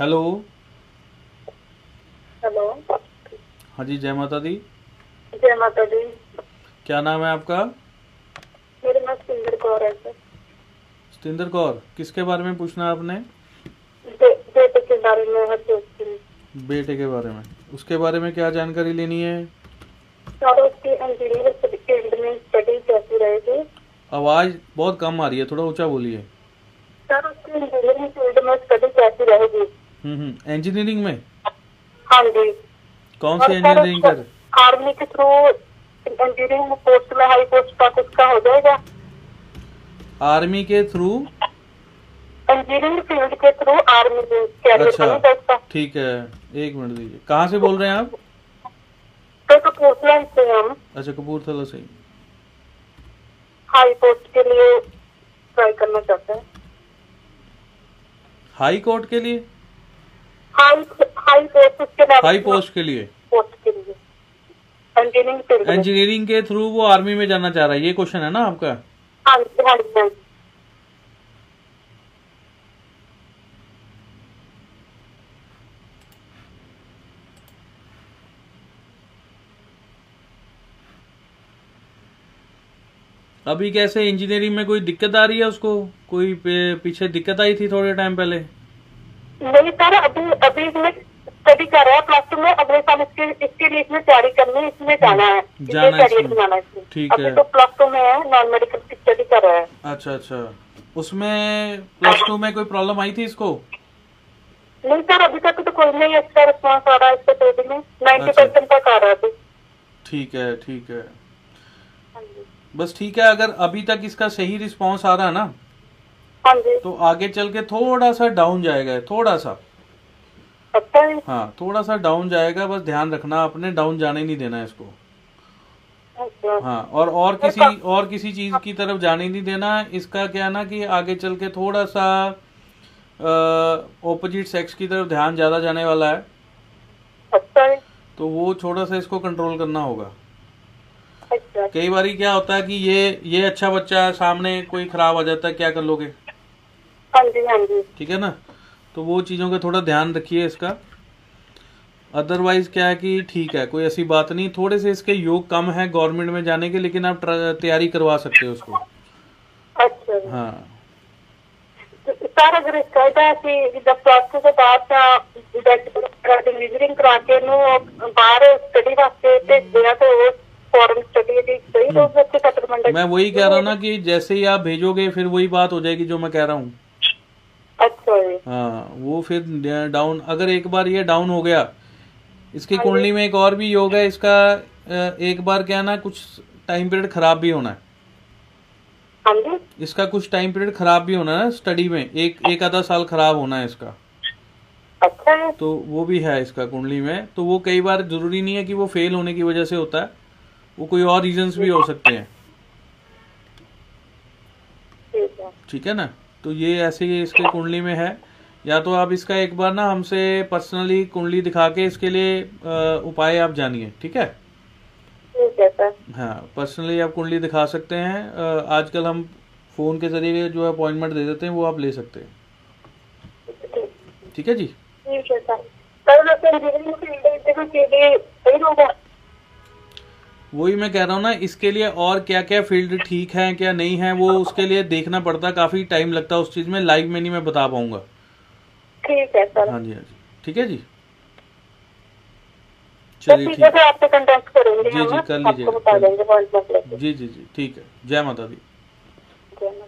Hello hello हाँ जी जय माता दी। जय माता दी। क्या नाम है आपका? मेरा नाम सुंदर कौर है सर सतिंदर कौर किसके बारे में पूछना है आपने? बे- बेटे के बारे में बेटे के बारे में। उसके बारे में क्या जानकारी लेनी है? सर उसकी इंजीनियर फ़ील्ड में स्टडी कैसी रहेगी। आवाज़ बहुत कम आ रही है थोड़ा ऊँचा बोलिए। सर उसकी इंजीनियरिंग फ़ील्ड में स्टडी कैसी रहेगी। इंजीनियरिंग में? हाँ जी। कौन सी इंजीनियरिंग कर आर्मी के थ्रू इंजीनियरिंग पोस्ट में हाई पोस्ट तक उसका हो जाएगा? आर्मी के थ्रू इंजीनियरिंग फ़ील्ड के थ्रू आर्मी में कैरियर अच्छा। ठीक है। एक मिनट दीजिए। कहाँ से बोल रहे हैं आप? तो कपूरथला से हम। अच्छा कपूरथला से। हाई पोस्ट के लिए ट्राई करना चाहते हैं। हाई कोर्ट के लिए? हाई पोस्ट हाई के लिए। पोस्ट के लिए। इंजीनियरिंग इंजीनियरिंग के थ्रू वो आर्मी में जाना चाह रहा है ये क्वेश्चन है ना आपका? हाँ हाँ हाँ अभी कैसे इंजीनियरिंग में कोई दिक्कत आ रही है उसको? कोई पीछे दिक्कत आई थी थोड़े टाइम पहले? नहीं सर अभी अभी इसमें स्टडी कर रहा है प्लस टू में अगले साल इसके इसके लिए इसमें तैयारी करनी है इसमें जाना है जाना है करियर। बनाना है इसमें। ठीक अभी है। तो प्लस टू में है नॉन मेडिकल की स्टडी कर रहा है। अच्छा अच्छा। उसमें प्लस टू में कोई प्रॉब्लम आई थी इसको? नहीं सर अभी तक तो कोई नहीं अच्छा रिस्पॉन्स आ रहा है इसके स्टडी में। नाइन्टी। परसेंट तक आ रहा है ठीक है ठीक है। हाँ बस ठीक है अगर अभी तक इसका सही रिस्पांस आ रहा है ना हाँ जी तो आगे चल के थोड़ा सा डाउन जाएगा थोड़ा सा। अच्छा है हाँ थोड़ा सा डाउन जाएगा बस ध्यान रखना आपने डाउन जाने नहीं देना है इसको। अच्छा। हाँ और और किसी और किसी चीज़ की तरफ़ जाने नहीं देना इसका क्या ना कि आगे चल के थोड़ा सा ऑपोजिट सेक्स की तरफ़ ध्यान ज़्यादा जाने वाला है। अच्छा तो वो थोड़ा सा इसको कंट्रोल करना होगा। अच्छा। कई बार क्या होता है कि ये ये अच्छा बच्चा है सामने कोई खराब आ जाता है क्या कर लोगे? हाँ जी हाँ जी ठीक है ना तो वो चीज़ों का थोड़ा ध्यान रखिए इसका अदरवाइज क्या है कि ठीक है कोई ऐसी बात नहीं थोड़े से इसके योग कम है गवर्नमेंट में जाने के लेकिन आप ट्र- तैयारी करवा सकते हो उसको अच्छा जी। हाँ सर अगर इसका ਇਹਦਾ ਅਸੀਂ ਜਦ ਪਲੱਸ ਟੂ ਤੋਂ ਬਾਅਦ ਤਾਂ ਇੰਜੀਨੀਅਰਿੰਗ ਕਰਾ ਕੇ ਇਹਨੂੰ ਬਾਹਰ ਸਟੱਡੀ ਵਾਸਤੇ ਭੇਜਿਆ ਤੇ ਉਹ ਫੋਰਨ स्टडी ਦੀ ਸਹੀ ਤੋਂ ਬੱਚੇ ਸੈਟਲਮੈਂਟ मैं वही कह रहा हूँ ना कि जैसे ही आप भेजोगे फिर वही बात हो जाएगी जो मैं कह रहा हूँ अच्छा जी हाँ वो फिर डाउन अगर एक बार ये डाउन हो गया इसकी कुंडली में एक और भी योग है इसका एक बार क्या ना कुछ टाइम पीरियड खराब भी होना है। हाँ इसका कुछ टाइम पीरियड खराब भी होना है स्टडी में एक एक आधा साल खराब होना है इसका। अच्छा। तो वो भी है इसका कुंडली में तो वो कई बार ज़रूरी नहीं है कि वो फेल होने की वजह से होता है वो कोई और रीजंस भी हो सकते हैं। ठीक है। ना? तो ये ऐसे इसके कुंडली में है। या तो आप इसका एक बार ना हमसे पर्सनली कुंडली दिखा के इसके लिए उपाय आप जानिए ठीक है? है पर्सनली आप कुंडली दिखा सकते हैं आजकल हम फ़ोन के ज़रिए जो अपॉइंटमेंट दे देते हैं वो आप ले सकते हैं। ठीक है जी? वही मैं कह रहा हूँ ना इसके लिए और क्या क्या फ़ील्ड ठीक है क्या नहीं है वो उसके लिए देखना पड़ता है काफ़ी टाइम लगता है उस चीज़ में लाइव में नहीं मैं बता पाऊँगा। हाँ हाँ ठीक है जी चलिए ठीक है आपसे कांटेक्ट करेंगे जी जी कर लीजिए। जी जी जी ठीक है। जय माता दी। जय माता